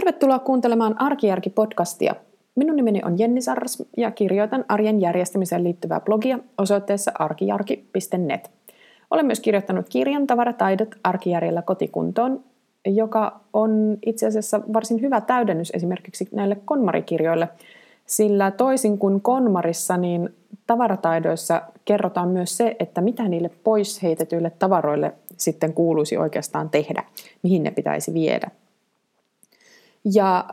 Tervetuloa kuuntelemaan Arkijärki-podcastia. Minun nimeni on Jenni Sarras ja kirjoitan arjen järjestämiseen liittyvää blogia osoitteessa arkijarki.net. Olen myös kirjoittanut kirjan Tavarataidot arkijärjellä kotikuntoon, joka on itse asiassa varsin hyvä täydennys esimerkiksi näille konmarikirjoille, sillä toisin kuin konmarissa, niin tavarataidoissa kerrotaan myös se, että mitä niille pois heitetyille tavaroille sitten kuuluisi oikeastaan tehdä, mihin ne pitäisi viedä. Ja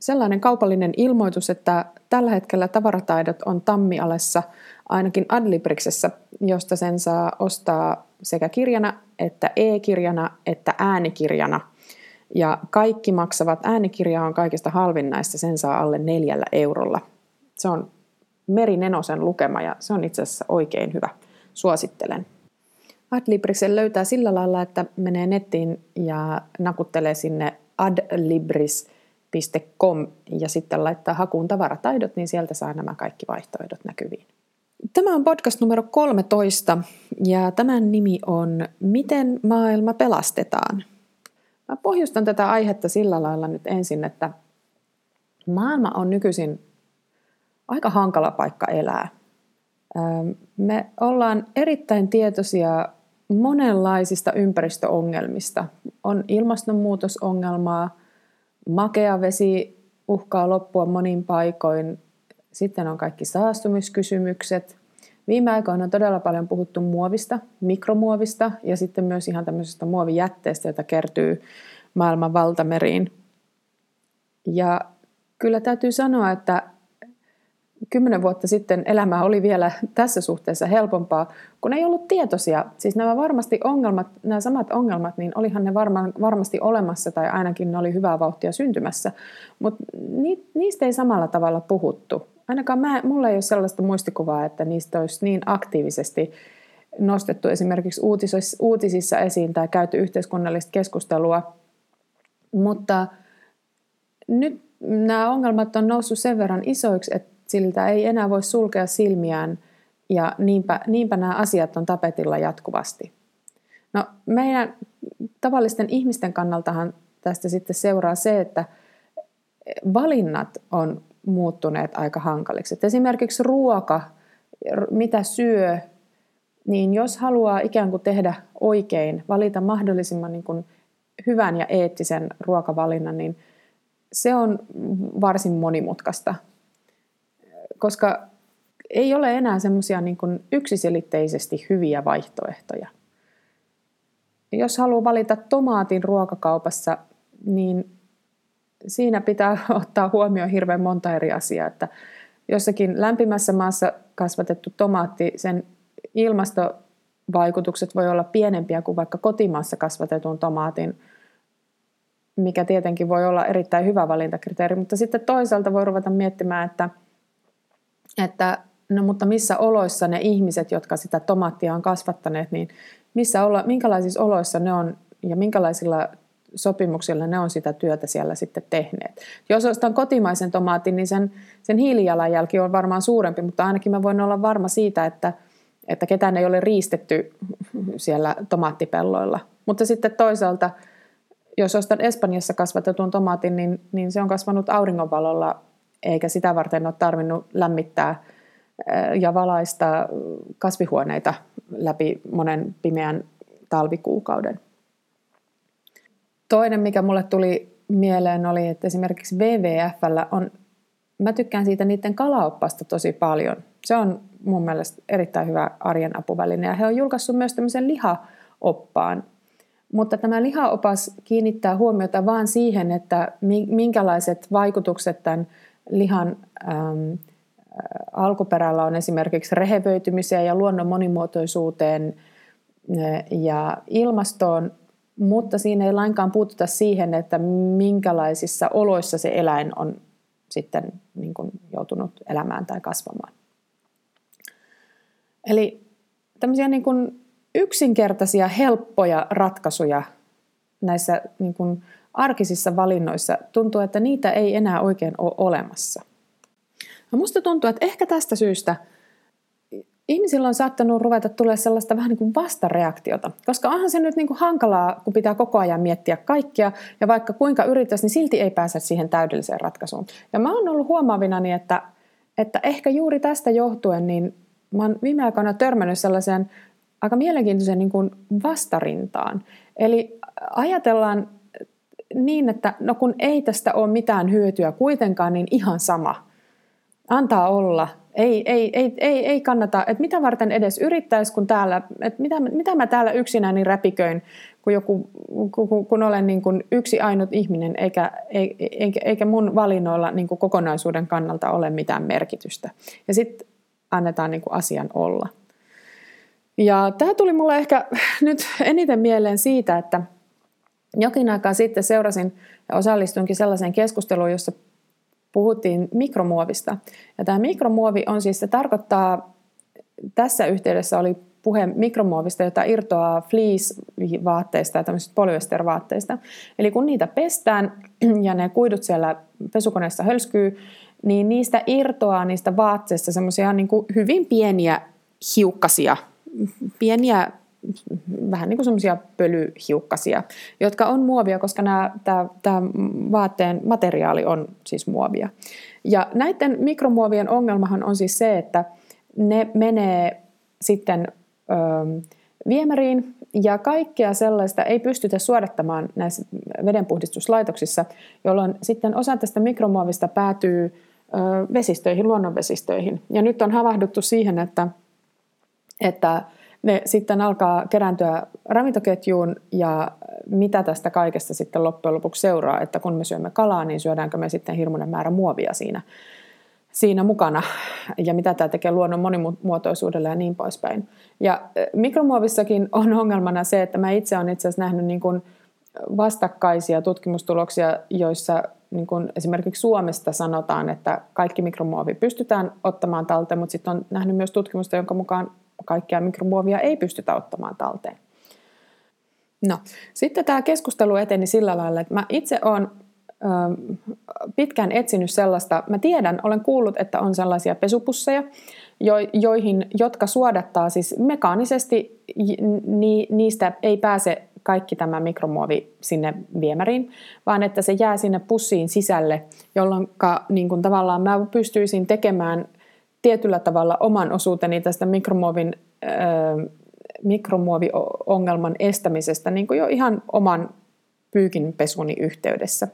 sellainen kaupallinen ilmoitus, että tällä hetkellä tavarataidot on tammialessa ainakin Adlibriksessä, josta sen saa ostaa sekä kirjana että e-kirjana että äänikirjana. Ja kaikki maksavat, äänikirja on kaikista halvin näistä, sen saa alle neljällä eurolla. Se on Meri Nenosen lukema ja se on itse asiassa oikein hyvä. Suosittelen. Adlibriksen löytää sillä lailla, että menee nettiin ja nakuttelee sinne adlibris.com ja sitten laittaa hakuun tavarataidot, niin sieltä saa nämä kaikki vaihtoehdot näkyviin. Tämä on podcast numero 13 ja tämän nimi on Miten maailma pelastetaan? Mä pohjustan tätä aihetta sillä lailla nyt ensin, että maailma on nykyisin aika hankala paikka elää. Me ollaan erittäin tietoisia monenlaisista ympäristöongelmista. On ilmastonmuutosongelmaa, makea vesi uhkaa loppua monin paikoin, sitten on kaikki saastumiskysymykset. Viime aikoina on todella paljon puhuttu muovista, mikromuovista ja sitten myös ihan tämmöisestä muovijätteestä, jota kertyy maailman valtameriin. Ja kyllä täytyy sanoa, että kymmenen vuotta sitten elämä oli vielä tässä suhteessa helpompaa, kun ei ollut tietoisia. Siis nämä varmasti ongelmat, nämä samat ongelmat, niin olihan ne varma, varmasti olemassa tai ainakin ne oli hyvää vauhtia syntymässä. Mutta niistä ei samalla tavalla puhuttu. Ainakaan mä, mulla ei ole sellaista muistikuvaa, että niistä olisi niin aktiivisesti nostettu esimerkiksi uutisissa, uutisissa esiin tai käyty yhteiskunnallista keskustelua. Mutta nyt nämä ongelmat on noussut sen verran isoiksi, että siltä ei enää voi sulkea silmiään ja niinpä, niinpä nämä asiat on tapetilla jatkuvasti. No meidän tavallisten ihmisten kannaltahan tästä sitten seuraa se, että valinnat on muuttuneet aika hankaliksi. Et esimerkiksi ruoka, mitä syö, niin jos haluaa ikään kuin tehdä oikein, valita mahdollisimman niin kuin hyvän ja eettisen ruokavalinnan, niin se on varsin monimutkaista koska ei ole enää semmoisia niin yksiselitteisesti hyviä vaihtoehtoja. Jos haluaa valita tomaatin ruokakaupassa, niin siinä pitää ottaa huomioon hirveän monta eri asiaa. Että jossakin lämpimässä maassa kasvatettu tomaatti, sen ilmastovaikutukset voi olla pienempiä kuin vaikka kotimaassa kasvatetun tomaatin, mikä tietenkin voi olla erittäin hyvä valintakriteeri, mutta sitten toisaalta voi ruveta miettimään, että – että no mutta missä oloissa ne ihmiset, jotka sitä tomaattia on kasvattaneet, niin missä olo, minkälaisissa oloissa ne on ja minkälaisilla sopimuksilla ne on sitä työtä siellä sitten tehneet. Jos ostan kotimaisen tomaatin, niin sen, sen hiilijalanjälki on varmaan suurempi, mutta ainakin mä voin olla varma siitä, että, että ketään ei ole riistetty siellä tomaattipelloilla. Mutta sitten toisaalta, jos ostan Espanjassa kasvatetun tomaatin, niin, niin se on kasvanut auringonvalolla eikä sitä varten ole tarvinnut lämmittää ja valaista kasvihuoneita läpi monen pimeän talvikuukauden. Toinen, mikä mulle tuli mieleen, oli, että esimerkiksi WWFllä on, mä tykkään siitä niiden kalaoppasta tosi paljon. Se on mun mielestä erittäin hyvä arjen apuväline ja he on julkaissut myös tämmöisen lihaoppaan. Mutta tämä lihaopas kiinnittää huomiota vain siihen, että minkälaiset vaikutukset tämän lihan äm, alkuperällä on esimerkiksi rehevöitymiseen ja luonnon monimuotoisuuteen ja ilmastoon, mutta siinä ei lainkaan puututa siihen, että minkälaisissa oloissa se eläin on sitten niin kuin joutunut elämään tai kasvamaan. Eli tämmöisiä niin kuin yksinkertaisia, helppoja ratkaisuja näissä niin kuin arkisissa valinnoissa tuntuu, että niitä ei enää oikein ole olemassa. No musta tuntuu, että ehkä tästä syystä ihmisillä on saattanut ruveta tulee sellaista vähän niin kuin vastareaktiota, koska onhan se nyt niin kuin hankalaa, kun pitää koko ajan miettiä kaikkia, ja vaikka kuinka yrittäisi, niin silti ei pääse siihen täydelliseen ratkaisuun. Ja mä oon ollut huomaavinani, että, että ehkä juuri tästä johtuen, niin mä oon viime aikoina törmännyt sellaiseen aika mielenkiintoisen niin kuin vastarintaan. Eli ajatellaan niin, että no kun ei tästä ole mitään hyötyä kuitenkaan, niin ihan sama. Antaa olla. Ei, ei, ei, ei, ei kannata, että mitä varten edes yrittäisi, kun täällä, että mitä, mitä mä täällä yksinäni niin räpiköin, kun, joku, kun, kun olen niin kuin yksi ainut ihminen, eikä, eikä, eikä mun valinnoilla niin kuin kokonaisuuden kannalta ole mitään merkitystä. Ja sitten annetaan niin kuin asian olla. Ja tämä tuli mulle ehkä nyt eniten mieleen siitä, että jokin aikaa sitten seurasin ja osallistuinkin sellaiseen keskusteluun, jossa puhuttiin mikromuovista. Ja tämä mikromuovi on siis, se tarkoittaa, tässä yhteydessä oli puhe mikromuovista, jota irtoaa fleece-vaatteista ja tämmöisistä polyestervaatteista. Eli kun niitä pestään ja ne kuidut siellä pesukoneessa hölskyy, niin niistä irtoaa niistä vaatteista semmoisia niin hyvin pieniä hiukkasia, pieniä vähän niin kuin semmoisia pölyhiukkasia, jotka on muovia, koska tämä vaatteen materiaali on siis muovia. Ja näiden mikromuovien ongelmahan on siis se, että ne menee sitten ö, viemäriin ja kaikkea sellaista ei pystytä suodattamaan näissä vedenpuhdistuslaitoksissa, jolloin sitten osa tästä mikromuovista päätyy ö, vesistöihin, luonnonvesistöihin. Ja nyt on havahduttu siihen, että, että ne sitten alkaa kerääntyä ravintoketjuun ja mitä tästä kaikesta sitten loppujen lopuksi seuraa, että kun me syömme kalaa, niin syödäänkö me sitten hirmuinen määrä muovia siinä, siinä mukana ja mitä tämä tekee luonnon monimuotoisuudelle ja niin poispäin. Ja mikromuovissakin on ongelmana se, että mä itse olen itse asiassa nähnyt niin kuin vastakkaisia tutkimustuloksia, joissa niin kuin esimerkiksi Suomesta sanotaan, että kaikki mikromuovi pystytään ottamaan talteen, mutta sitten on nähnyt myös tutkimusta, jonka mukaan kaikkea mikromuovia ei pystytä ottamaan talteen. No, sitten tämä keskustelu eteni sillä lailla, että mä itse olen pitkään etsinyt sellaista, mä tiedän, olen kuullut, että on sellaisia pesupusseja, joihin, jotka suodattaa siis mekaanisesti, niistä ei pääse kaikki tämä mikromuovi sinne viemäriin, vaan että se jää sinne pussiin sisälle, jolloin niin kuin tavallaan mä pystyisin tekemään tietyllä tavalla oman osuuteni tästä mikromuovin, äh, mikromuoviongelman estämisestä niin kuin jo ihan oman pyykinpesuni yhteydessä.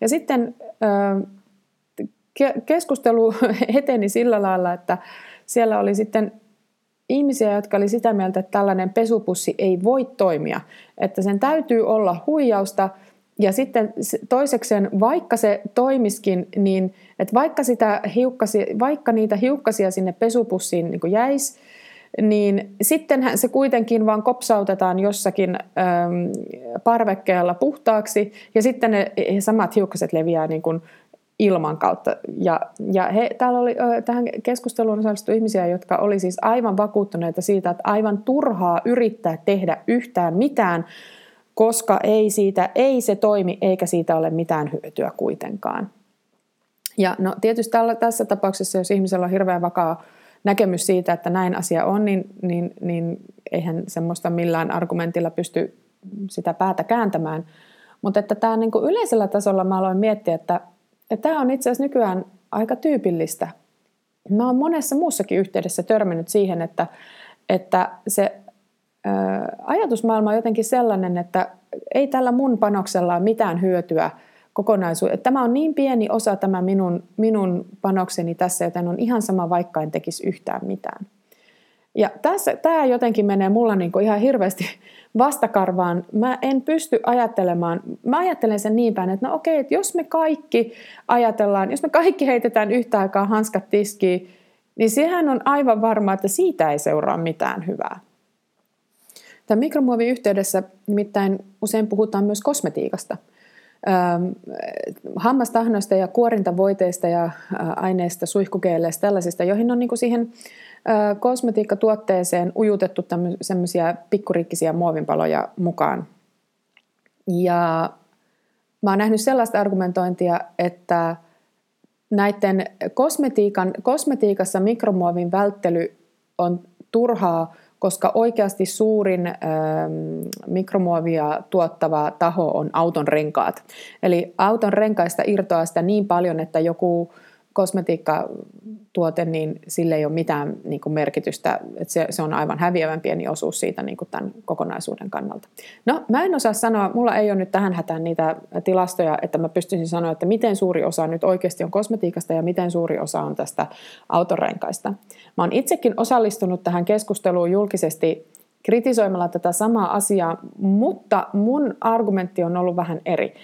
Ja sitten ke- keskustelu eteni sillä lailla, että siellä oli sitten ihmisiä, jotka oli sitä mieltä, että tällainen pesupussi ei voi toimia, että sen täytyy olla huijausta – ja sitten toisekseen, vaikka se toimiskin, niin että vaikka, sitä hiukkasi, vaikka niitä hiukkasia sinne pesupussiin niin jäisi, niin sittenhän se kuitenkin vaan kopsautetaan jossakin äm, parvekkeella puhtaaksi, ja sitten ne samat hiukkaset leviää niin kuin ilman kautta. Ja, ja he, täällä oli, tähän keskusteluun osallistui ihmisiä, jotka oli siis aivan vakuuttuneita siitä, että aivan turhaa yrittää tehdä yhtään mitään, koska ei, siitä, ei se toimi eikä siitä ole mitään hyötyä kuitenkaan. Ja no tietysti tällä, tässä tapauksessa, jos ihmisellä on hirveän vakaa näkemys siitä, että näin asia on, niin, niin, niin eihän semmoista millään argumentilla pysty sitä päätä kääntämään. Mutta että tämä niin kuin yleisellä tasolla mä aloin miettiä, että, että tämä on itse asiassa nykyään aika tyypillistä. Mä oon monessa muussakin yhteydessä törmännyt siihen, että, että se ajatusmaailma on jotenkin sellainen, että ei tällä mun panoksella ole mitään hyötyä kokonaisuudessa. Tämä on niin pieni osa tämä minun, minun panokseni tässä, joten on ihan sama, vaikka en tekisi yhtään mitään. Ja tässä, tämä jotenkin menee mulla niin kuin ihan hirveästi vastakarvaan. Mä en pysty ajattelemaan, mä ajattelen sen niin päin, että no okei, että jos me kaikki ajatellaan, jos me kaikki heitetään yhtä aikaa hanskat tiskiin, niin sehän on aivan varma, että siitä ei seuraa mitään hyvää. Tämän mikromuovin yhteydessä nimittäin usein puhutaan myös kosmetiikasta. Hammastahnoista ja kuorintavoiteista ja aineista, suihkukeeleistä, tällaisista, joihin on niin kuin siihen kosmetiikkatuotteeseen ujutettu semmoisia pikkurikkisiä muovinpaloja mukaan. Ja mä oon nähnyt sellaista argumentointia, että näiden kosmetiikan, kosmetiikassa mikromuovin välttely on turhaa, koska oikeasti suurin ö, mikromuovia tuottava taho on auton renkaat. Eli auton renkaista irtoaa sitä niin paljon, että joku kosmetiikkatuote, niin sille ei ole mitään niin kuin merkitystä. Että se, se on aivan häviävän pieni osuus siitä niin kuin tämän kokonaisuuden kannalta. No, mä en osaa sanoa, mulla ei ole nyt tähän hätään niitä tilastoja, että mä pystyisin sanoa, että miten suuri osa nyt oikeasti on kosmetiikasta ja miten suuri osa on tästä autorenkaista. Mä oon itsekin osallistunut tähän keskusteluun julkisesti kritisoimalla tätä samaa asiaa, mutta mun argumentti on ollut vähän eri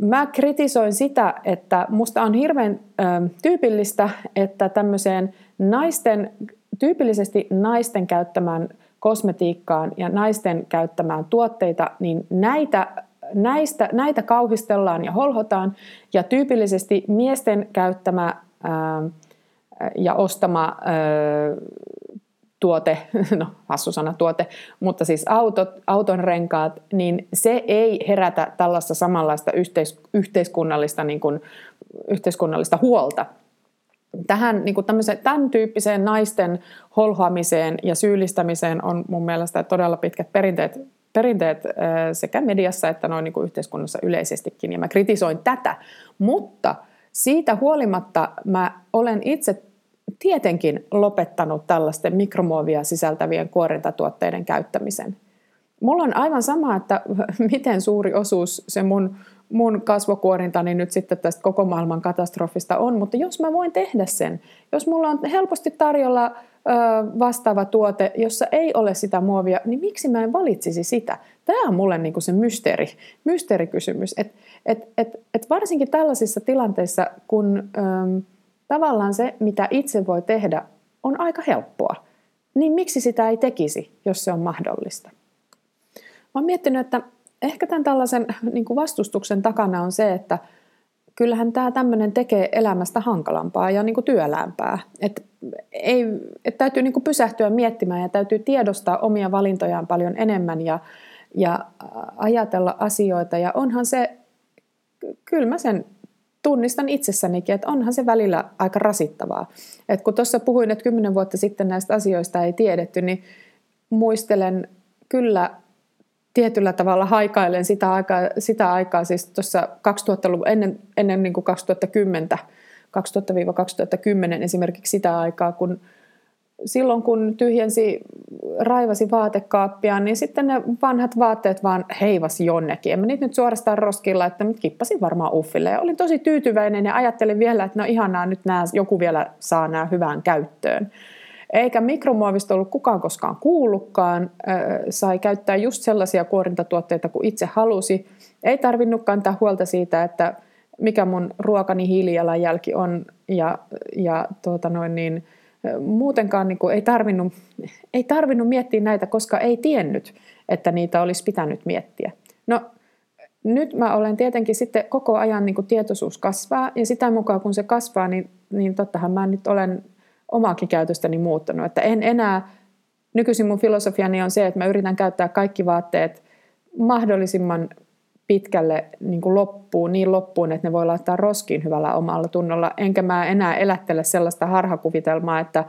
mä kritisoin sitä, että musta on hirveän ö, tyypillistä, että tämmöiseen naisten, tyypillisesti naisten käyttämään kosmetiikkaan ja naisten käyttämään tuotteita, niin näitä, näistä, näitä kauhistellaan ja holhotaan, ja tyypillisesti miesten käyttämä ö, ja ostama ö, tuote, no hassu sana tuote, mutta siis autot, auton renkaat, niin se ei herätä tällaista samanlaista yhteis, yhteiskunnallista, niin kuin, yhteiskunnallista huolta. Tähän niin kuin tämän tyyppiseen naisten holhoamiseen ja syyllistämiseen on mun mielestä todella pitkät perinteet, perinteet sekä mediassa että noin niin kuin yhteiskunnassa yleisestikin, ja mä kritisoin tätä, mutta siitä huolimatta mä olen itse tietenkin lopettanut tällaisten mikromuovia sisältävien kuorintatuotteiden käyttämisen. Mulla on aivan sama, että miten suuri osuus se mun, mun kasvokuorintani nyt sitten tästä koko maailman katastrofista on, mutta jos mä voin tehdä sen, jos mulla on helposti tarjolla vastaava tuote, jossa ei ole sitä muovia, niin miksi mä en valitsisi sitä? Tämä on mulle niinku se mysteeri, mysteerikysymys, että et, et, et varsinkin tällaisissa tilanteissa, kun... Ö, tavallaan se, mitä itse voi tehdä, on aika helppoa. Niin miksi sitä ei tekisi, jos se on mahdollista? Mä oon miettinyt, että ehkä tämän tällaisen niin kuin vastustuksen takana on se, että kyllähän tämä tämmöinen tekee elämästä hankalampaa ja niin kuin työlämpää. Että ei, että täytyy niin kuin pysähtyä miettimään ja täytyy tiedostaa omia valintojaan paljon enemmän ja, ja ajatella asioita. Ja onhan se, kyllä mä sen tunnistan itsessänikin, että onhan se välillä aika rasittavaa. Et kun tuossa puhuin, että kymmenen vuotta sitten näistä asioista ei tiedetty, niin muistelen kyllä tietyllä tavalla haikailen sitä aikaa, sitä aikaa siis tuossa 2000-luvun, ennen, ennen niin kuin 2010, 2000-2010 esimerkiksi sitä aikaa, kun silloin kun tyhjensi, raivasi vaatekaappia, niin sitten ne vanhat vaatteet vaan heivasi jonnekin. En mä niitä nyt suorastaan roskilla, että nyt kippasin varmaan uffille. Ja olin tosi tyytyväinen ja ajattelin vielä, että no ihanaa, nyt nää, joku vielä saa nämä hyvään käyttöön. Eikä mikromuovista ollut kukaan koskaan kuullutkaan. Sai käyttää just sellaisia kuorintatuotteita kuin itse halusi. Ei tarvinnut kantaa huolta siitä, että mikä mun ruokani hiilijalanjälki on ja, ja tuota noin niin, muutenkaan niin kuin ei, tarvinnut, ei tarvinnut miettiä näitä, koska ei tiennyt, että niitä olisi pitänyt miettiä. No nyt mä olen tietenkin sitten koko ajan niin kuin tietoisuus kasvaa ja sitä mukaan kun se kasvaa, niin, niin tottahan mä nyt olen omaakin käytöstäni muuttanut. Että en enää, nykyisin mun filosofiani on se, että mä yritän käyttää kaikki vaatteet mahdollisimman pitkälle niin kuin loppuun, niin loppuun, että ne voi laittaa roskiin hyvällä omalla tunnolla. Enkä mä enää elättele sellaista harhakuvitelmaa, että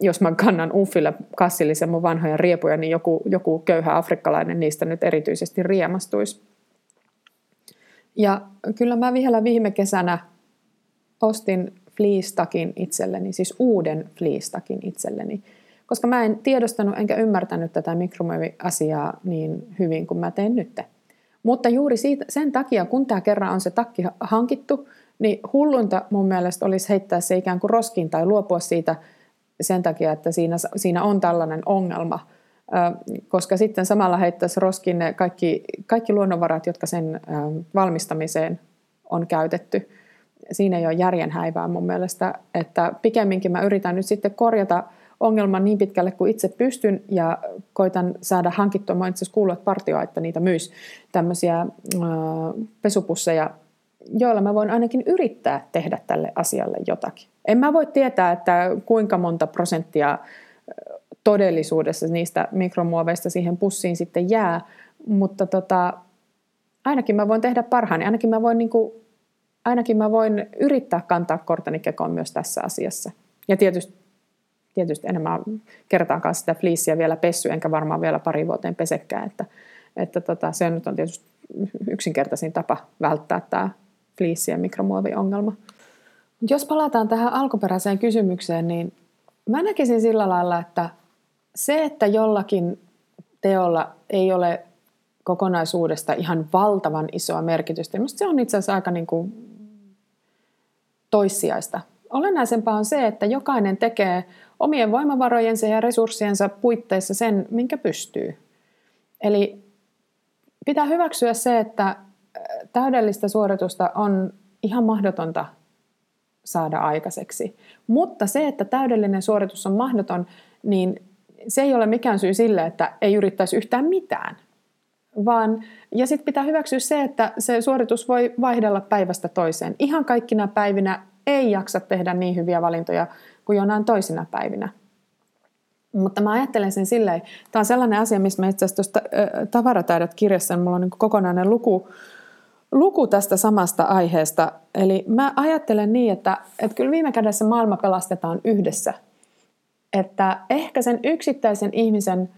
jos mä kannan uffille kassillisen mun vanhoja riepuja, niin joku, joku köyhä afrikkalainen niistä nyt erityisesti riemastuisi. Ja kyllä mä vielä viime kesänä ostin fleece-takin itselleni, siis uuden fleece-takin itselleni, koska mä en tiedostanut enkä ymmärtänyt tätä mikromuovi-asiaa niin hyvin kuin mä teen nytte. Mutta juuri siitä, sen takia, kun tämä kerran on se takki hankittu, niin hulluinta mun mielestä olisi heittää se ikään kuin roskiin tai luopua siitä sen takia, että siinä, siinä on tällainen ongelma, koska sitten samalla heittäisi roskiin ne kaikki, kaikki luonnonvarat, jotka sen valmistamiseen on käytetty. Siinä ei ole järjen häivää mun mielestä, että pikemminkin mä yritän nyt sitten korjata – ongelman niin pitkälle kuin itse pystyn ja koitan saada hankittua, mä itse asiassa kuullut, että partio, että niitä myys tämmöisiä äh, pesupusseja, joilla mä voin ainakin yrittää tehdä tälle asialle jotakin. En mä voi tietää, että kuinka monta prosenttia todellisuudessa niistä mikromuoveista siihen pussiin sitten jää, mutta tota, ainakin mä voin tehdä parhaani, ainakin mä voin, niin kuin, ainakin mä voin yrittää kantaa korteni kekoon myös tässä asiassa. Ja tietysti tietysti enemmän kertaakaan sitä fliissiä vielä pessy, enkä varmaan vielä pari vuoteen pesekään, että, että tota, se nyt on tietysti yksinkertaisin tapa välttää tämä fliissi- ja mikromuoviongelma. Jos palataan tähän alkuperäiseen kysymykseen, niin mä näkisin sillä lailla, että se, että jollakin teolla ei ole kokonaisuudesta ihan valtavan isoa merkitystä, niin se on itse asiassa aika niin kuin toissijaista. Olennaisempaa on se, että jokainen tekee omien voimavarojensa ja resurssiensa puitteissa sen, minkä pystyy. Eli pitää hyväksyä se, että äh, täydellistä suoritusta on ihan mahdotonta saada aikaiseksi. Mutta se, että täydellinen suoritus on mahdoton, niin se ei ole mikään syy sille, että ei yrittäisi yhtään mitään. Vaan, ja sitten pitää hyväksyä se, että se suoritus voi vaihdella päivästä toiseen. Ihan kaikkina päivinä ei jaksa tehdä niin hyviä valintoja kuin jonain toisina päivinä. Mutta mä ajattelen sen silleen, tämä on sellainen asia, missä mä itse asiassa tavarataidot kirjassa, mulla on niin kokonainen luku, luku tästä samasta aiheesta. Eli mä ajattelen niin, että, että kyllä viime kädessä maailma pelastetaan yhdessä. Että ehkä sen yksittäisen ihmisen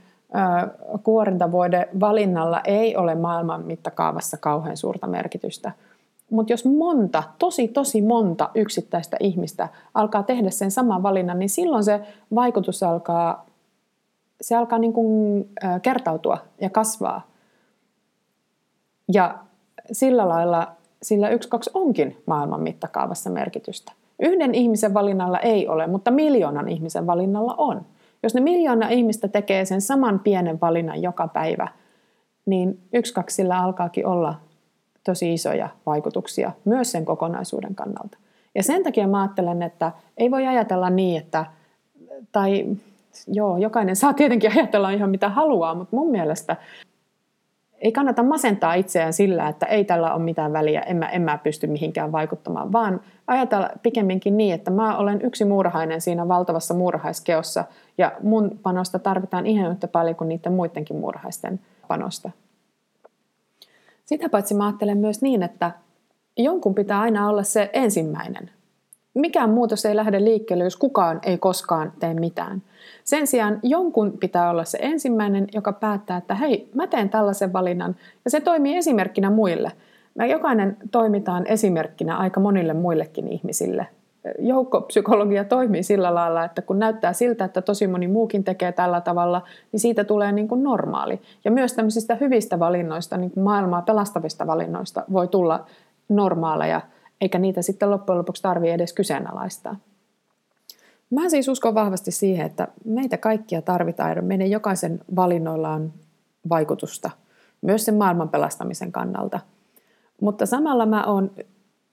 kuorintavuode valinnalla ei ole maailman mittakaavassa kauhean suurta merkitystä – mutta jos monta, tosi tosi monta yksittäistä ihmistä alkaa tehdä sen saman valinnan, niin silloin se vaikutus alkaa, se alkaa niin kuin kertautua ja kasvaa. Ja sillä lailla sillä yksi kaksi onkin maailman mittakaavassa merkitystä. Yhden ihmisen valinnalla ei ole, mutta miljoonan ihmisen valinnalla on. Jos ne miljoona ihmistä tekee sen saman pienen valinnan joka päivä, niin yksi kaksi sillä alkaakin olla tosi isoja vaikutuksia myös sen kokonaisuuden kannalta. Ja sen takia mä ajattelen, että ei voi ajatella niin, että, tai joo, jokainen saa tietenkin ajatella ihan mitä haluaa, mutta mun mielestä ei kannata masentaa itseään sillä, että ei tällä ole mitään väliä, en mä, en mä pysty mihinkään vaikuttamaan, vaan ajatella pikemminkin niin, että mä olen yksi muurahainen siinä valtavassa muurahaiskeossa ja mun panosta tarvitaan ihan yhtä paljon kuin niiden muidenkin muurahaisten panosta. Sitä paitsi mä ajattelen myös niin, että jonkun pitää aina olla se ensimmäinen. Mikään muutos ei lähde liikkeelle, jos kukaan ei koskaan tee mitään. Sen sijaan jonkun pitää olla se ensimmäinen, joka päättää, että hei, mä teen tällaisen valinnan, ja se toimii esimerkkinä muille. Me jokainen toimitaan esimerkkinä aika monille muillekin ihmisille joukkopsykologia toimii sillä lailla, että kun näyttää siltä, että tosi moni muukin tekee tällä tavalla, niin siitä tulee niin kuin normaali. Ja myös tämmöisistä hyvistä valinnoista, niin kuin maailmaa pelastavista valinnoista voi tulla normaaleja, eikä niitä sitten loppujen lopuksi tarvitse edes kyseenalaistaa. Mä siis uskon vahvasti siihen, että meitä kaikkia tarvitaan ja meidän jokaisen valinnoilla on vaikutusta, myös sen maailman pelastamisen kannalta. Mutta samalla mä oon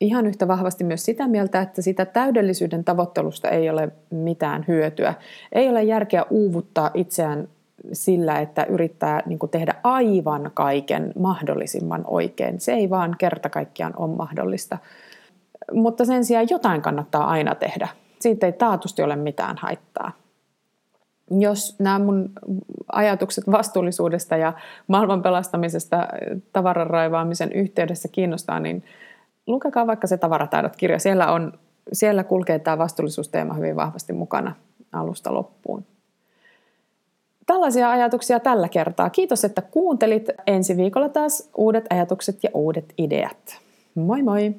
ihan yhtä vahvasti myös sitä mieltä, että sitä täydellisyyden tavoittelusta ei ole mitään hyötyä. Ei ole järkeä uuvuttaa itseään sillä, että yrittää niin tehdä aivan kaiken mahdollisimman oikein. Se ei vaan kerta kaikkiaan ole mahdollista. Mutta sen sijaan jotain kannattaa aina tehdä. Siitä ei taatusti ole mitään haittaa. Jos nämä mun ajatukset vastuullisuudesta ja maailman pelastamisesta tavaran raivaamisen yhteydessä kiinnostaa, niin lukekaa vaikka se Tavarataidot-kirja. Siellä, on, siellä kulkee tämä vastuullisuusteema hyvin vahvasti mukana alusta loppuun. Tällaisia ajatuksia tällä kertaa. Kiitos, että kuuntelit. Ensi viikolla taas uudet ajatukset ja uudet ideat. Moi moi!